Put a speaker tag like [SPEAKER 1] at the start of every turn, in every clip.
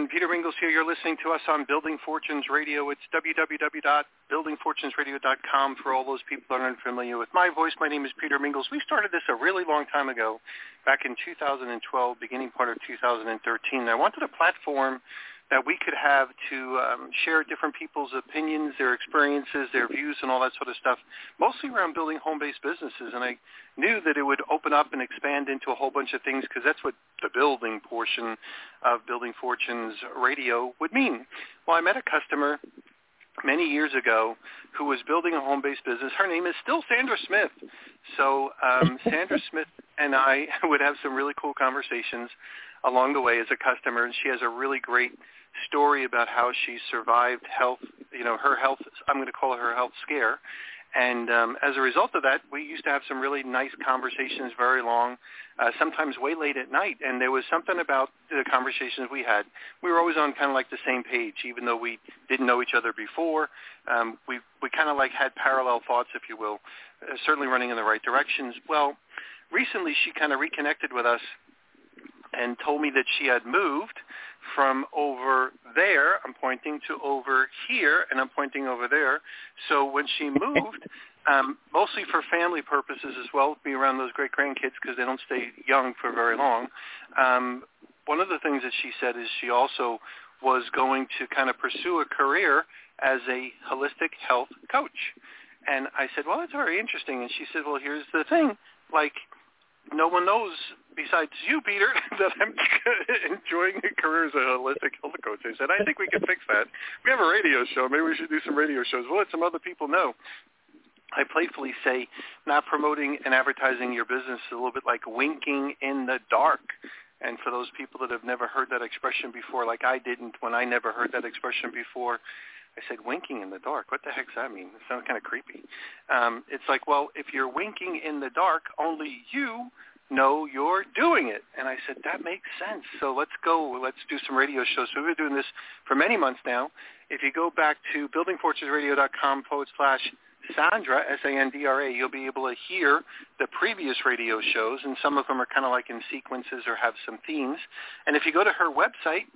[SPEAKER 1] Everyone. Peter Mingils here. You're listening to us on Building Fortunes Radio. It's www.buildingfortunesradio.com for all those people that aren't familiar with my voice. My name is Peter Mingils. We started this a really long time ago, back in 2012, beginning part of 2013. I wanted a platform that we could have to um, share different people's opinions, their experiences, their views, and all that sort of stuff, mostly around building home-based businesses. And I knew that it would open up and expand into a whole bunch of things because that's what the building portion of Building Fortunes Radio would mean. Well, I met a customer many years ago who was building a home-based business. Her name is still Sandra Smith. So um, Sandra Smith and I would have some really cool conversations along the way as a customer, and she has a really great story about how she survived health, you know, her health, I'm going to call her health scare. And um, as a result of that, we used to have some really nice conversations, very long, uh, sometimes way late at night. And there was something about the conversations we had. We were always on kind of like the same page, even though we didn't know each other before. Um, we we kind of like had parallel thoughts, if you will, uh, certainly running in the right directions. Well, recently she kind of reconnected with us and told me that she had moved from over there, I'm pointing to over here, and I'm pointing over there. So when she moved, um, mostly for family purposes as well, be around those great grandkids because they don't stay young for very long. Um, one of the things that she said is she also was going to kind of pursue a career as a holistic health coach. And I said, well, that's very interesting. And she said, well, here's the thing. Like, no one knows besides you, Peter, that I'm enjoying a career as a holistic health coach. I said, I think we can fix that. We have a radio show. Maybe we should do some radio shows. We'll let some other people know. I playfully say not promoting and advertising your business is a little bit like winking in the dark. And for those people that have never heard that expression before, like I didn't when I never heard that expression before, I said, winking in the dark. What the heck does that mean? It sounds kind of creepy. Um, it's like, well, if you're winking in the dark, only you know you're doing it. And I said, that makes sense. So let's go. Let's do some radio shows. So we've been doing this for many months now. If you go back to buildingfortunesradio.com forward slash Sandra, S-A-N-D-R-A, you'll be able to hear the previous radio shows, and some of them are kind of like in sequences or have some themes. And if you go to her website,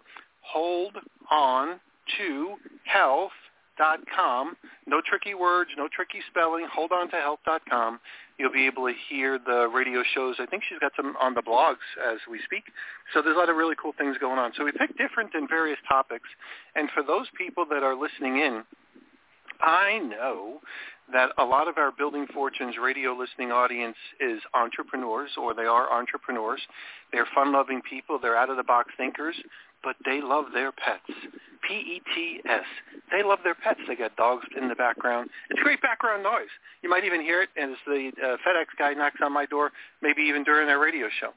[SPEAKER 1] hold on to health dot com. No tricky words, no tricky spelling. Hold on to health dot com. You'll be able to hear the radio shows. I think she's got some on the blogs as we speak. So there's a lot of really cool things going on. So we pick different and various topics. And for those people that are listening in, I know that a lot of our Building Fortunes radio listening audience is entrepreneurs or they are entrepreneurs. They're fun-loving people. They're out-of-the-box thinkers but they love their pets. P-E-T-S. They love their pets. They got dogs in the background. It's great background noise. You might even hear it as the uh, FedEx guy knocks on my door, maybe even during their radio show.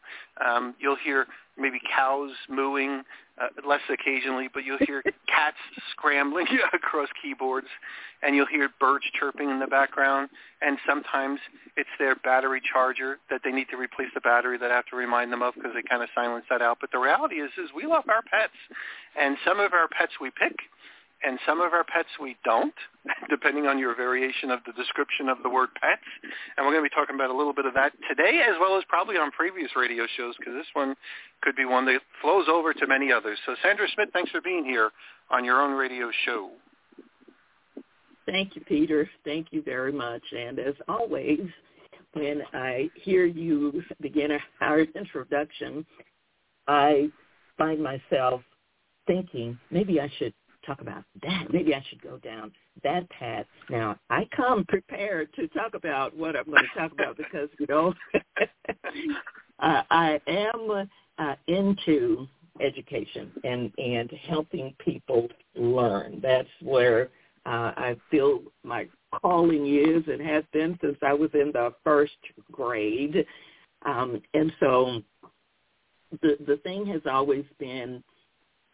[SPEAKER 1] Um, you'll hear maybe cows mooing, uh, less occasionally, but you'll hear cats scrambling across keyboards, and you'll hear birds chirping in the background, and sometimes it's their battery charger that they need to replace the battery that I have to remind them of because they kind of silence that out. But the reality is, is we love our pets, and some of our pets we pick, and some of our pets we don't, depending on your variation of the description of the word pets. And we're going to be talking about a little bit of that today, as well as probably on previous radio shows, because this one could be one that flows over to many others. So Sandra Smith, thanks for being here on your own radio show.
[SPEAKER 2] Thank you, Peter. Thank you very much. And as always, when I hear you begin our introduction, I find myself thinking maybe I should talk about that. Maybe I should go down that path. Now, I come prepared to talk about what I'm going to talk about because, you know, uh, I am uh, into education and, and helping people learn. That's where uh, I feel my calling is and has been since I was in the first grade. Um, and so the the thing has always been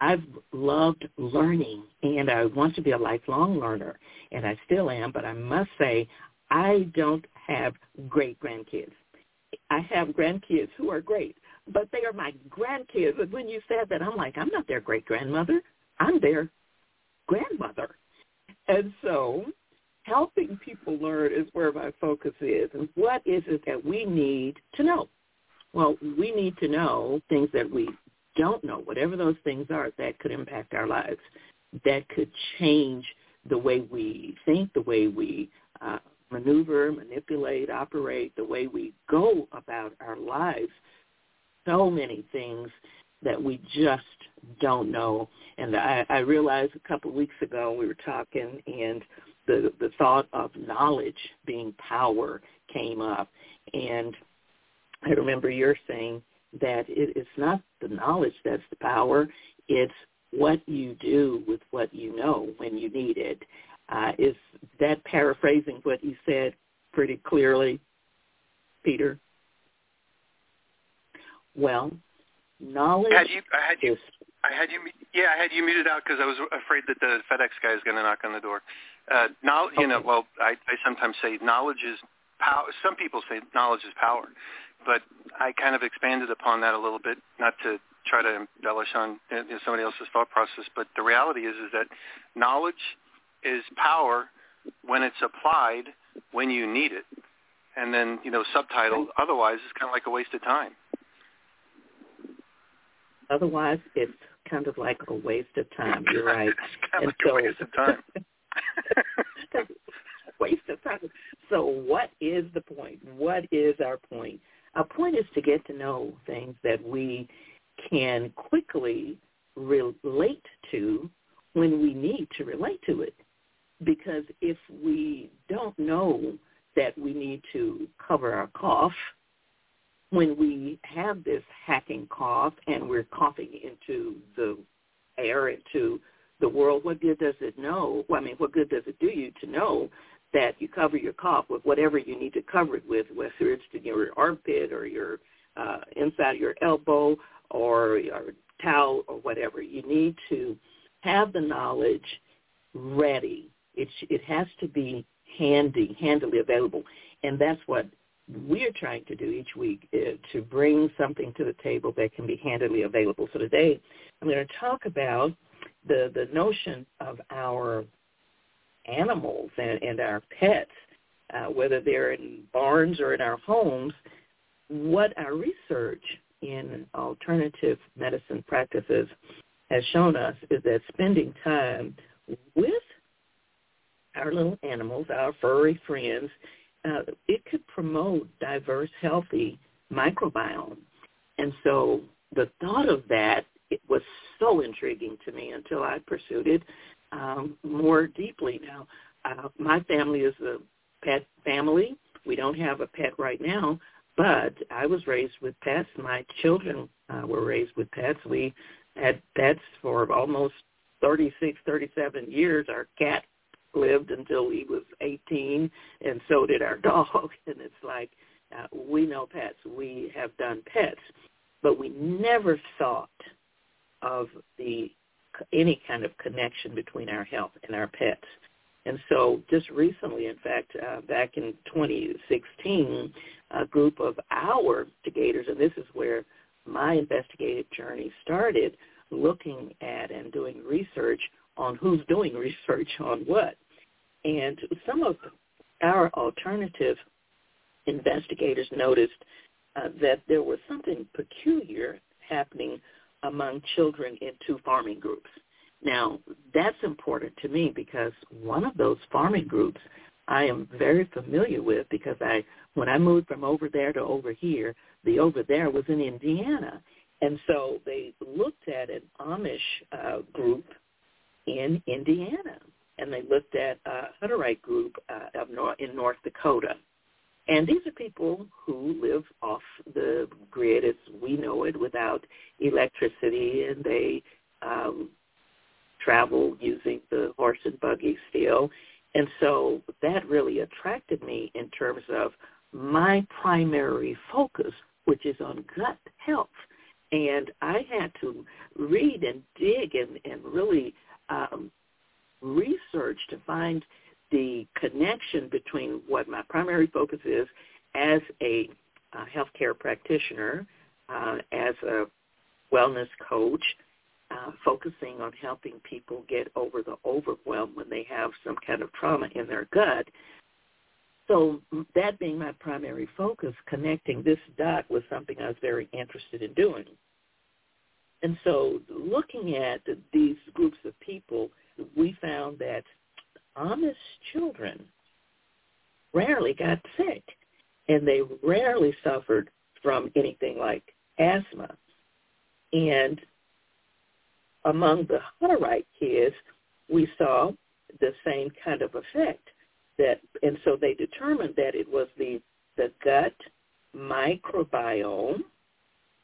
[SPEAKER 2] I've loved learning, and I want to be a lifelong learner, and I still am. But I must say, I don't have great grandkids. I have grandkids who are great, but they are my grandkids. And when you said that, I'm like, I'm not their great grandmother. I'm their grandmother. And so helping people learn is where my focus is. And what is it that we need to know? Well, we need to know things that we don't know, whatever those things are that could impact our lives, that could change the way we think, the way we uh, maneuver, manipulate, operate, the way we go about our lives. So many things that we just don't know. And I, I realized a couple of weeks ago we were talking and the the thought of knowledge being power came up and I remember you're saying that it, it's not the knowledge that's the power, it's what you do with what you know when you need it. Uh, is that paraphrasing what you said pretty clearly, Peter? Well, knowledge
[SPEAKER 1] had you, I had you,
[SPEAKER 2] is
[SPEAKER 1] I had you, yeah, I had you muted out because I was afraid that the FedEx guy is going to knock on the door. Uh, knowledge, you know, well, I, I sometimes say knowledge is power. Some people say knowledge is power, but I kind of expanded upon that a little bit, not to try to embellish on uh, you know, somebody else's thought process, but the reality is is that knowledge is power when it's applied when you need it, and then you know subtitled. Otherwise, it's kind of like a waste of time.
[SPEAKER 2] Otherwise, it's kind of like a waste of time. You're right.
[SPEAKER 1] it's kind of
[SPEAKER 2] and
[SPEAKER 1] like
[SPEAKER 2] so,
[SPEAKER 1] a waste of time.
[SPEAKER 2] waste of time. So what is the point? What is our point? Our point is to get to know things that we can quickly relate to when we need to relate to it. Because if we don't know that we need to cover our cough, when we have this hacking cough and we're coughing into the air, into the world, what good does it know? I mean, what good does it do you to know that you cover your cough with whatever you need to cover it with, whether it's your armpit or your uh, inside of your elbow or your towel or whatever. You need to have the knowledge ready. It it has to be handy, handily available, and that's what we're trying to do each week uh, to bring something to the table that can be handily available. So today, I'm going to talk about the the notion of our animals and, and our pets, uh, whether they're in barns or in our homes, what our research in alternative medicine practices has shown us is that spending time with our little animals, our furry friends, uh, it could promote diverse, healthy microbiome. And so the thought of that it was so intriguing to me until I pursued it um, more deeply. Now, uh, my family is a pet family. We don't have a pet right now, but I was raised with pets. My children uh, were raised with pets. We had pets for almost 36, 37 years. Our cat lived until he was 18, and so did our dog. And it's like uh, we know pets. We have done pets, but we never thought of the any kind of connection between our health and our pets. And so just recently, in fact, uh, back in 2016, a group of our investigators, and this is where my investigative journey started, looking at and doing research on who's doing research on what. And some of our alternative investigators noticed uh, that there was something peculiar happening among children in two farming groups. Now, that's important to me because one of those farming groups I am very familiar with because I when I moved from over there to over here, the over there was in Indiana. And so they looked at an Amish uh, group in Indiana, and they looked at a Hutterite group uh, in North Dakota. And these are people who live off the grid as we know it without electricity, and they um, travel using the horse and buggy still. And so that really attracted me in terms of my primary focus, which is on gut health. And I had to read and dig and, and really um, research to find the connection between what my primary focus is as a uh, healthcare practitioner, uh, as a wellness coach, uh, focusing on helping people get over the overwhelm when they have some kind of trauma in their gut. So that being my primary focus, connecting this dot was something I was very interested in doing. And so looking at these groups of people, we found that Amish children rarely got sick and they rarely suffered from anything like asthma. And among the Hutterite kids, we saw the same kind of effect. That and so they determined that it was the the gut microbiome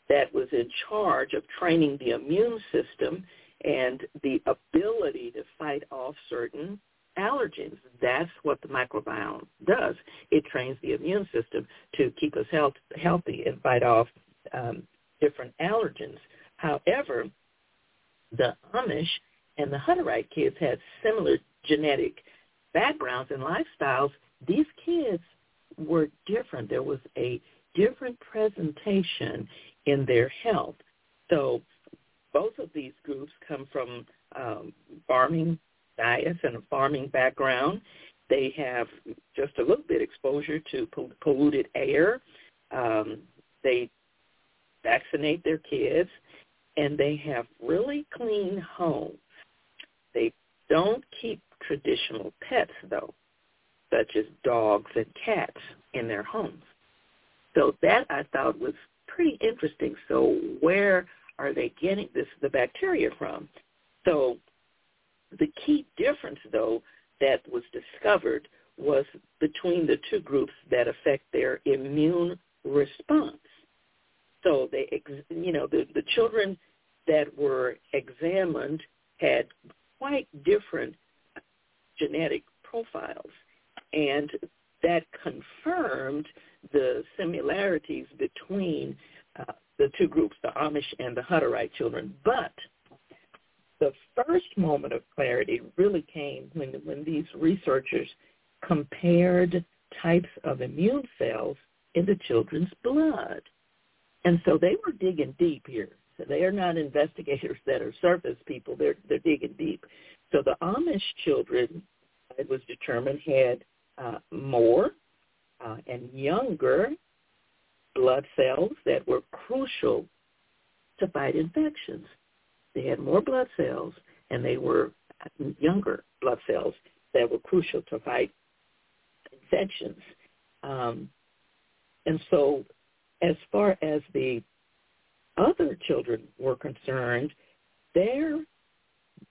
[SPEAKER 2] that was in charge of training the immune system and the ability to fight off certain allergens. That's what the microbiome does. It trains the immune system to keep us health, healthy and fight off um, different allergens. However, the Amish and the Hutterite kids had similar genetic backgrounds and lifestyles. These kids were different. There was a different presentation in their health. So both of these groups come from um, farming and a farming background. They have just a little bit exposure to polluted air. Um, they vaccinate their kids, and they have really clean homes. They don't keep traditional pets, though, such as dogs and cats in their homes. So that I thought was pretty interesting. So where are they getting this the bacteria from? So the key difference, though, that was discovered was between the two groups that affect their immune response. So they, you know, the, the children that were examined had quite different genetic profiles, and that confirmed the similarities between uh, the two groups, the Amish and the Hutterite children. But the first moment of clarity really came when when these researchers compared types of immune cells in the children's blood. And so they were digging deep here. So they are not investigators that are surface people. They're they're digging deep. So the Amish children, it was determined, had uh, more uh, and younger blood cells that were crucial to fight infections. They had more blood cells and they were younger blood cells that were crucial to fight infections. Um, and so as far as the other children were concerned, their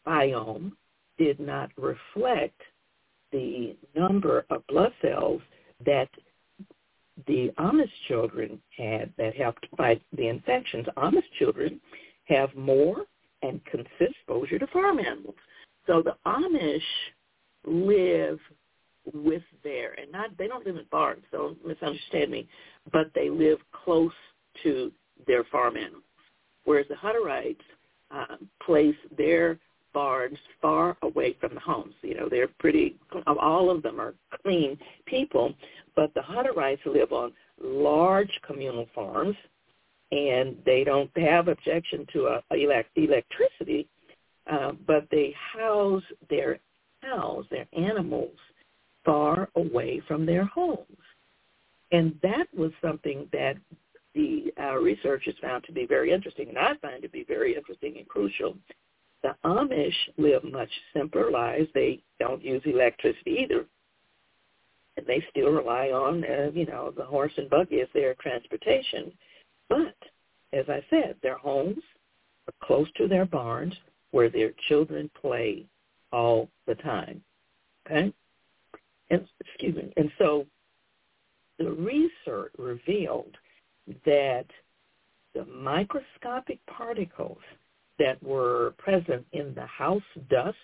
[SPEAKER 2] biome did not reflect the number of blood cells that the Amish children had that helped fight the infections. Amish children have more and exposure to farm animals. So the Amish live with their, and not they don't live in barns, don't misunderstand me, but they live close to their farm animals. Whereas the Hutterites um, place their barns far away from the homes. You know, they're pretty, all of them are clean people, but the Hutterites live on large communal farms and they don't have objection to uh, elect- electricity, uh, but they house their cows, their animals, far away from their homes. And that was something that the uh, researchers found to be very interesting, and I find to be very interesting and crucial. The Amish live much simpler lives. They don't use electricity either. And they still rely on, uh, you know, the horse and buggy as their transportation. But, as I said, their homes are close to their barns where their children play all the time. Okay? And, excuse me. And so the research revealed that the microscopic particles that were present in the house dust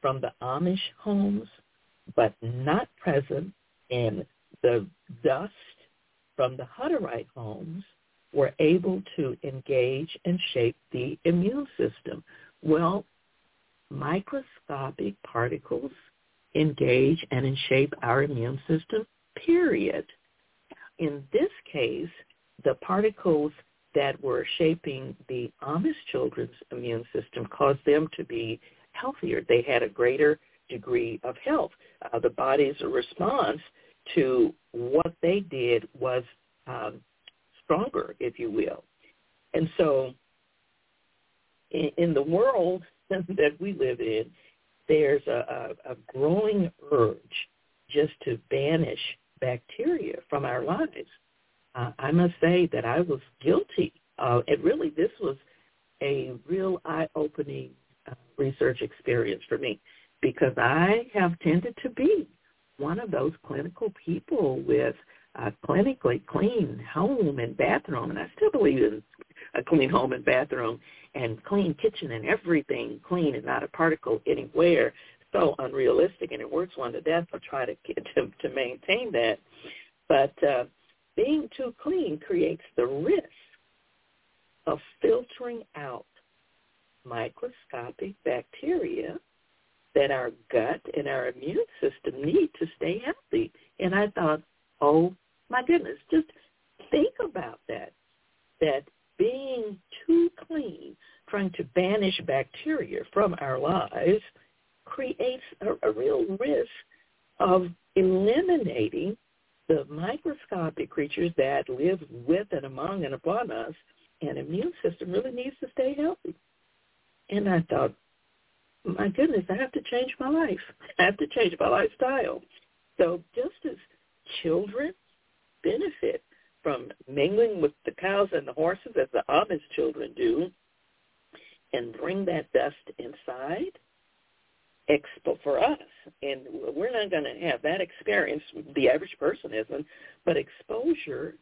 [SPEAKER 2] from the Amish homes, but not present in the dust from the Hutterite homes, were able to engage and shape the immune system. Well, microscopic particles engage and shape our immune system, period. In this case, the particles that were shaping the Amish children's immune system caused them to be healthier. They had a greater degree of health. Uh, the body's response to what they did was um, stronger, if you will. And so in, in the world that we live in, there's a, a, a growing urge just to banish bacteria from our lives. Uh, I must say that I was guilty. Uh, and really, this was a real eye-opening uh, research experience for me because I have tended to be one of those clinical people with a clinically clean home and bathroom, and I still believe in a clean home and bathroom and clean kitchen and everything clean and not a particle anywhere. So unrealistic, and it works one to death to try to to, to maintain that. But uh, being too clean creates the risk of filtering out microscopic bacteria that our gut and our immune system need to stay healthy. And I thought, oh my goodness, just think about that. That being too clean, trying to banish bacteria from our lives, creates a, a real risk of eliminating the microscopic creatures that live with and among and upon us, and immune system really needs to stay healthy. And I thought, my goodness, I have to change my life. I have to change my lifestyle. So just as children benefit from mingling with the cows and the horses as the Amish children do and bring that dust inside expo for us. And we're not going to have that experience, the average person isn't, but exposure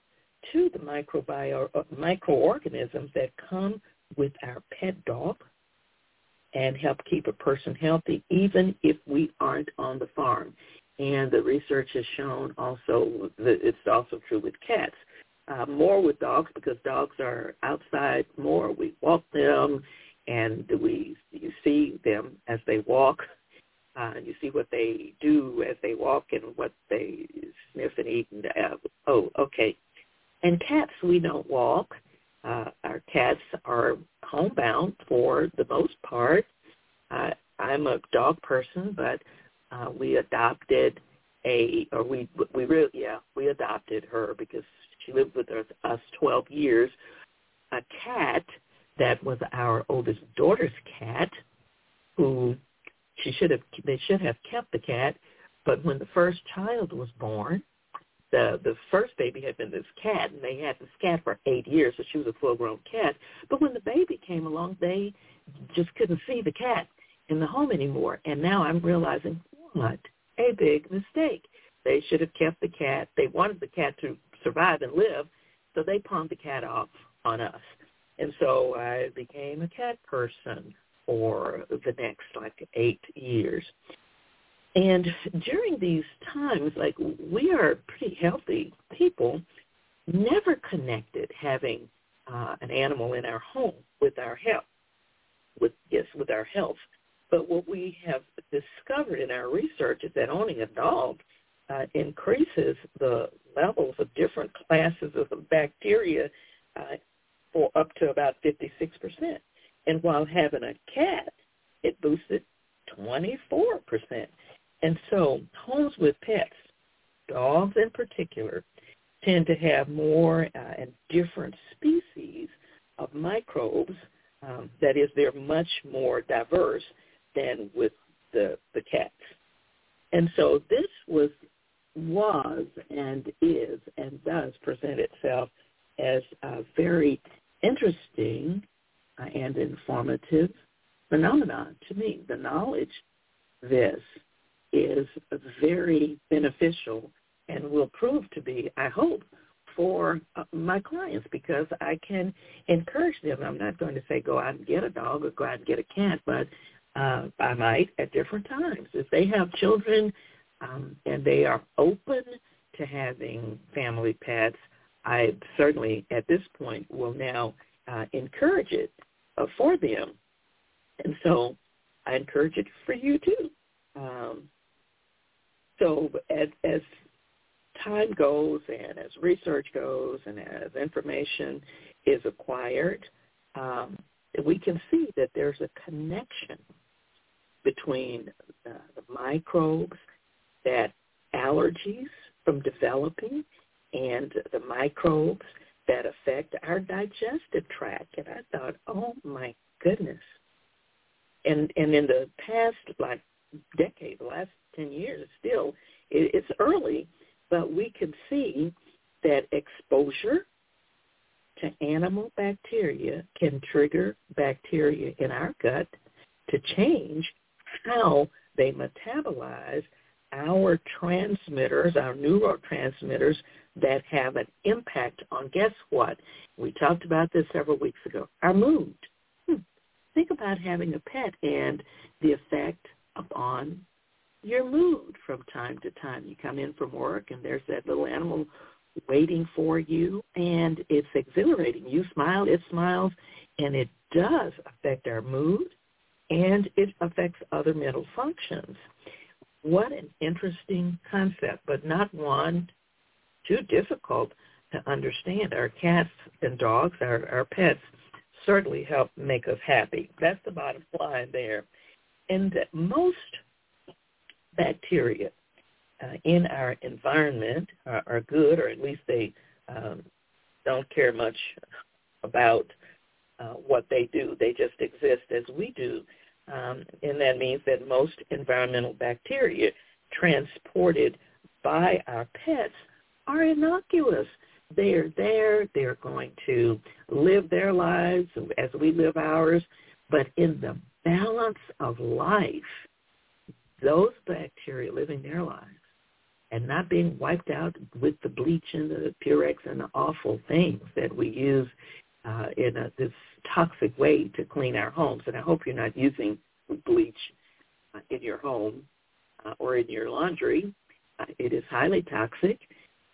[SPEAKER 2] to the microbiome, microorganisms that come with our pet dog and help keep a person healthy even if we aren't on the farm. And the research has shown also that it's also true with cats uh, more with dogs because dogs are outside more. We walk them, and we you see them as they walk. Uh, you see what they do as they walk and what they sniff and eat. And uh, oh, okay. And cats, we don't walk. Uh, our cats are homebound for the most part. Uh, I'm a dog person, but uh, we adopted a, or we we really yeah we adopted her because she lived with us, us 12 years. A cat that was our oldest daughter's cat, who she should have they should have kept the cat, but when the first child was born, the the first baby had been this cat, and they had this cat for eight years, so she was a full grown cat. But when the baby came along, they just couldn't see the cat in the home anymore. And now I'm realizing what a big mistake. They should have kept the cat. They wanted the cat to survive and live. So they pawned the cat off on us. And so I became a cat person for the next like eight years. And during these times, like we are pretty healthy people, never connected having uh, an animal in our home with our health, with yes, with our health. But what we have discovered in our research is that owning a dog uh, increases the levels of different classes of bacteria uh, for up to about 56%. And while having a cat, it boosted 24%. And so homes with pets, dogs in particular, tend to have more uh, and different species of microbes. Um, that is, they're much more diverse than with the, the cats. And so this was was and is and does present itself as a very interesting uh, and informative phenomenon to me. The knowledge this is very beneficial and will prove to be, I hope, for uh, my clients because I can encourage them. I'm not going to say go out and get a dog or go out and get a cat, but uh, I might at different times. If they have children um, and they are open to having family pets, I certainly at this point will now uh, encourage it uh, for them. And so I encourage it for you too. Um, so as, as time goes and as research goes and as information is acquired, um, we can see that there's a connection between uh, the microbes that allergies from developing and the microbes that affect our digestive tract. And I thought, oh my goodness. And and in the past like decade, the last ten years, still it, it's early, but we can see that exposure to animal bacteria can trigger bacteria in our gut to change how they metabolize our transmitters, our neurotransmitters that have an impact on, guess what? We talked about this several weeks ago, our mood. Hmm. Think about having a pet and the effect upon your mood from time to time. You come in from work and there's that little animal waiting for you and it's exhilarating. You smile, it smiles, and it does affect our mood and it affects other mental functions. What an interesting concept, but not one too difficult to understand. Our cats and dogs, our, our pets, certainly help make us happy. That's the bottom line there. And that most bacteria uh, in our environment are, are, good, or at least they um, don't care much about uh, what they do. They just exist as we do. Um, and that means that most environmental bacteria transported by our pets are innocuous. They're there. They're going to live their lives as we live ours. But in the balance of life, those bacteria living their lives and not being wiped out with the bleach and the Purex and the awful things that we use uh, in a, this toxic way to clean our homes. And I hope you're not using bleach uh, in your home uh, or in your laundry. Uh, it is highly toxic,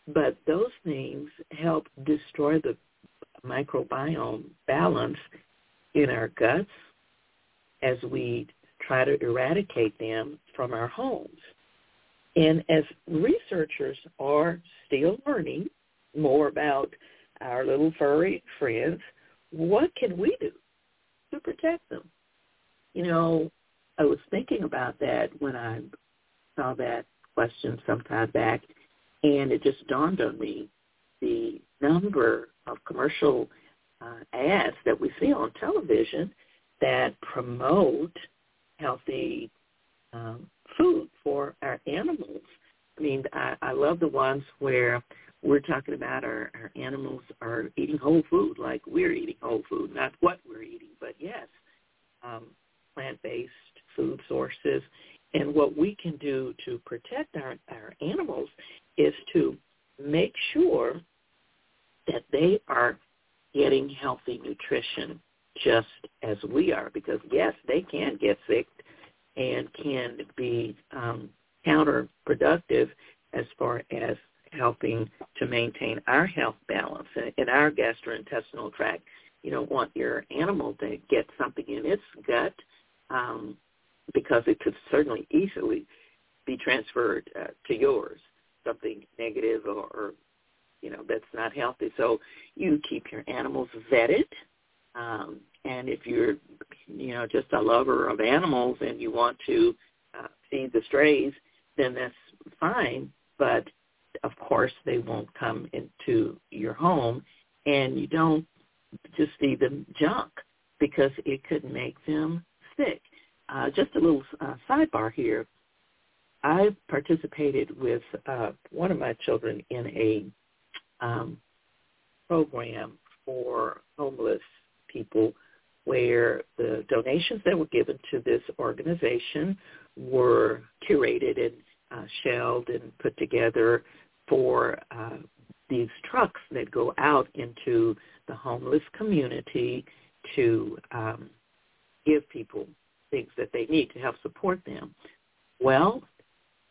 [SPEAKER 2] but those things help destroy the microbiome balance in our guts as we try to eradicate them from our homes. And as researchers are still learning more about our little furry friends, what can we do to protect them? You know, I was thinking about that when I saw that question some time back, and it just dawned on me the number of commercial uh, ads that we see on television that promote healthy um, food for our animals. I mean, I, I love the ones where we're talking about our, our animals are eating whole food, like we're eating whole food, not what we're eating, but yes, um, plant-based food sources. And what we can do to protect our, our animals is to make sure that they are getting healthy nutrition just as we are. Because yes, they can get sick and can be um, counterproductive as far as helping to maintain our health balance in our gastrointestinal tract. You don't want your animal to get something in its gut um, because it could certainly easily be transferred uh, to yours, something negative or, or you know that's not healthy. So you keep your animals vetted, um, and if you're you know just a lover of animals and you want to uh, feed the strays, then that's fine. But of course, they won't come into your home, and you don't just feed them junk because it could make them sick. Uh, just a little uh, sidebar here. I participated with uh, one of my children in a um, program for homeless people where the donations that were given to this organization were curated and uh, shelled and put together for uh, these trucks that go out into the homeless community to um, give people things that they need to help support them. Well,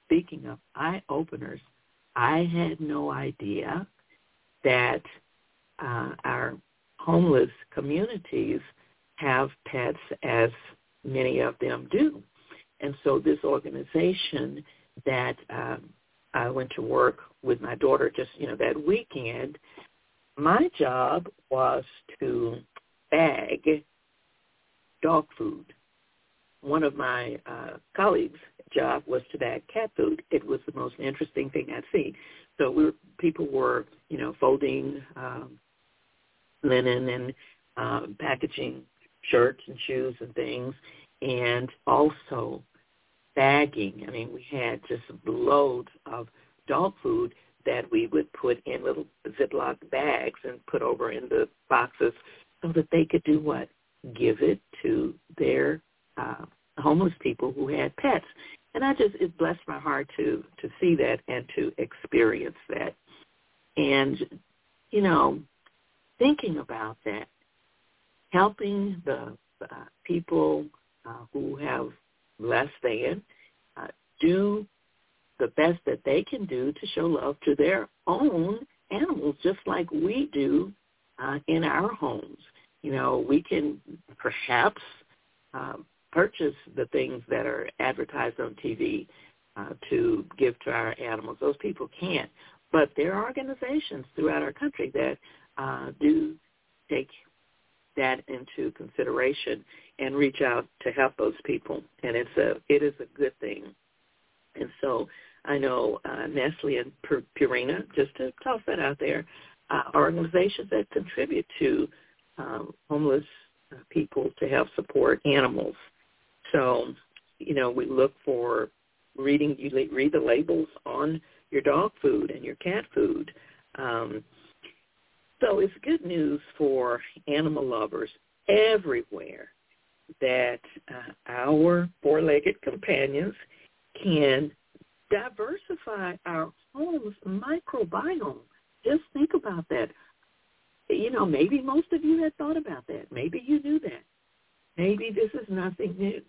[SPEAKER 2] speaking of eye openers, I had no idea that uh, our homeless communities have pets as many of them do. And so this organization that um, I went to work with my daughter just, you know, that weekend, my job was to bag dog food. One of my uh, colleagues' job was to bag cat food. It was the most interesting thing I'd seen. So we were, people were, you know, folding um, linen and um, packaging shirts and shoes and things, and also bagging. I mean, we had just loads of dog food that we would put in little Ziploc bags and put over in the boxes so that they could do what? Give it to their uh, homeless people who had pets. And I just, it blessed my heart to, to see that and to experience that. And, you know, thinking about that, helping the uh, people uh, who have less than uh, do the best that they can do to show love to their own animals, just like we do uh, in our homes. You know, we can perhaps uh, purchase the things that are advertised on TV uh, to give to our animals. Those people can't. But there are organizations throughout our country that uh, do take that into consideration and reach out to help those people. And it's a it is a good thing. And so I know uh, Nestle and Purina, just to toss that out there, uh, organizations that contribute to um, homeless uh, people to help support animals. So, you know, we look for reading, you read the labels on your dog food and your cat food. Um, so it's good news for animal lovers everywhere that uh, our four-legged companions can diversify our home's microbiome. Just think about that. You know, maybe most of you had thought about that. Maybe you knew that. Maybe this is nothing new.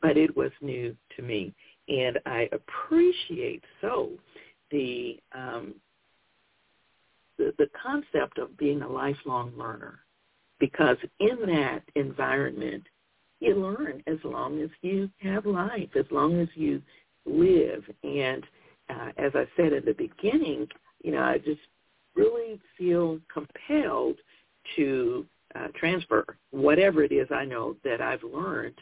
[SPEAKER 2] But it was new to me. And I appreciate so the um, the, the concept of being a lifelong learner because in that environment, you learn as long as you have life, as long as you live. And uh, as I said at the beginning, you know, I just really feel compelled to uh, transfer whatever it is I know that I've learned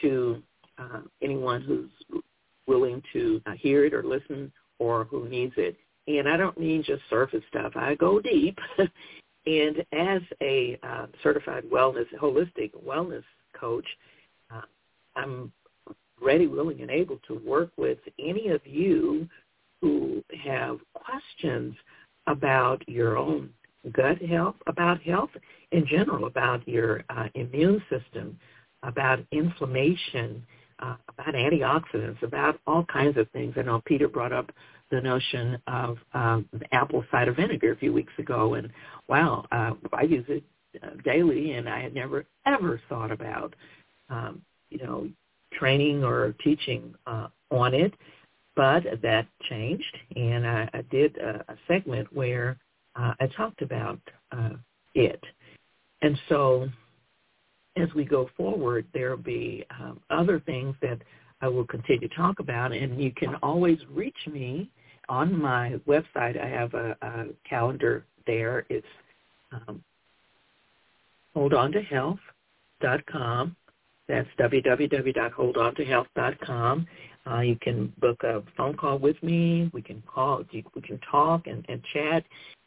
[SPEAKER 2] to uh, anyone who's willing to uh, hear it or listen or who needs it. And I don't mean just surface stuff. I go deep. and as a uh, certified wellness, holistic wellness coach, uh, I'm ready, willing, and able to work with any of you who have questions about your own gut health, about health in general, about your uh, immune system, about inflammation, uh, about antioxidants, about all kinds of things. I know Peter brought up the notion of um, apple cider vinegar a few weeks ago, and wow, uh, I use it uh, daily, and I had never ever thought about, um, you know, training or teaching uh, on it, but that changed, and I, I did a, a segment where uh, I talked about uh, it, and so as we go forward, there will be um, other things that I will continue to talk about, and you can always reach me on my website. I have a, a calendar there. It's um, holdontohealth.com. That's www.holdontohealth.com. Uh, you can book a phone call with me. We can call. We can talk and, and chat.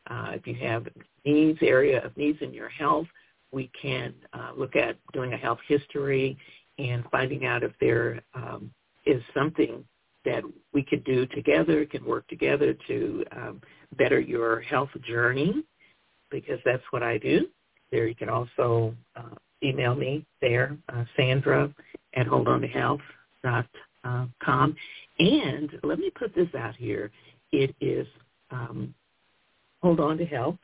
[SPEAKER 2] Uh, if you have needs, area of needs in your health, we can uh, look at doing a health history and finding out if there um, is something that we could do together, can work together to um, better your health journey, because that's what I do. There you can also uh, email me there, uh, Sandra at holdontohealth.com. And let me put this out here. It is um, hold on to.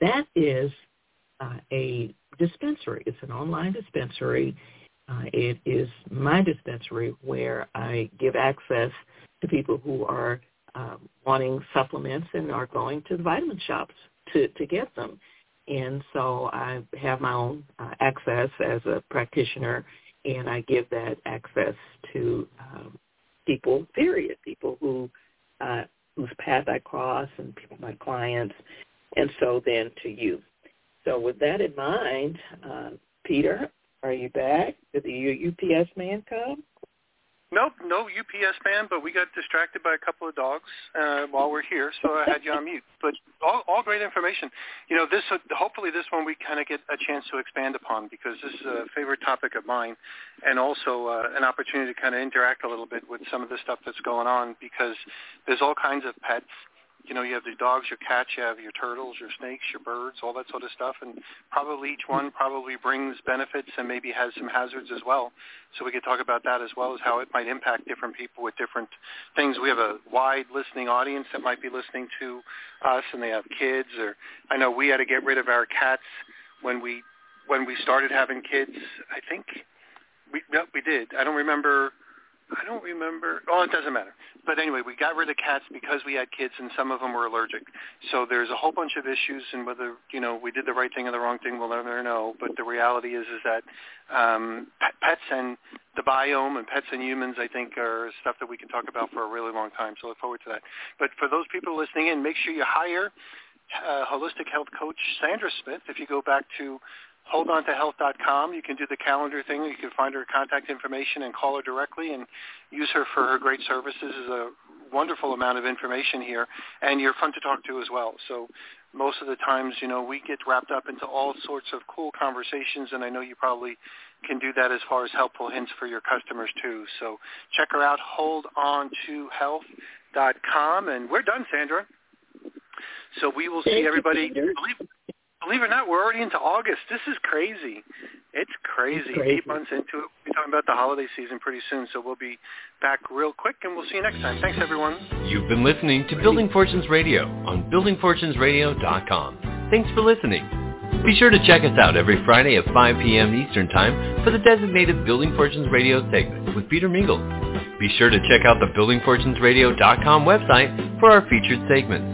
[SPEAKER 2] That is uh, a dispensary. It's an online dispensary uh, it is my dispensary where I give access to people who are uh, wanting supplements and are going to the vitamin shops to, to get them. And so I have my own uh, access as a practitioner, and I give that access to um, people, period, people who uh, whose path I cross and people, my clients, and so then to you. So with that in mind, uh, Peter, are you back? Did the UPS man come?
[SPEAKER 1] Nope, no UPS man, but we got distracted by a couple of dogs uh, while we're here, so I had you on mute. But all, all great information. You know, this hopefully this one we kind of get a chance to expand upon because this is a favorite topic of mine, and also uh, an opportunity to kind of interact a little bit with some of the stuff that's going on because there's all kinds of pets you know, you have the dogs, your cats, you have your turtles, your snakes, your birds, all that sort of stuff, and probably each one probably brings benefits and maybe has some hazards as well. So we could talk about that as well as how it might impact different people with different things. We have a wide listening audience that might be listening to us, and they have kids. Or I know we had to get rid of our cats when we when we started having kids. I think we yep, we did. I don't remember I don't remember. Oh, it doesn't matter. But anyway, we got rid of cats because we had kids, and some of them were allergic. So there's a whole bunch of issues, and whether you know we did the right thing or the wrong thing, we'll never know. But the reality is, is that um, pets and the biome and pets and humans, I think, are stuff that we can talk about for a really long time. So look forward to that. But for those people listening in, make sure you hire uh, holistic health coach Sandra Smith. If you go back to holdontohealth.com. You can do the calendar thing. You can find her contact information and call her directly and use her for her great services. Is a wonderful amount of information here, and you're fun to talk to as well. So most of the times, you know, we get wrapped up into all sorts of cool conversations, and I know you probably can do that as far as helpful hints for your customers too. So check her out, holdontohealth.com, and we're done, Sandra. So we will see everybody. Believe, believe it or not, we're already into August. This is crazy. It's crazy. It's crazy. Eight months into it. We'll be talking about the holiday season pretty soon, so we'll be back real quick, and we'll see you next time. Thanks, everyone.
[SPEAKER 3] You've been listening to Building Fortunes Radio on buildingfortunesradio.com. Thanks for listening. Be sure to check us out every Friday at 5 p.m. Eastern Time for the designated Building Fortunes Radio segment with Peter Mingils. Be sure to check out the buildingfortunesradio.com website for our featured segments.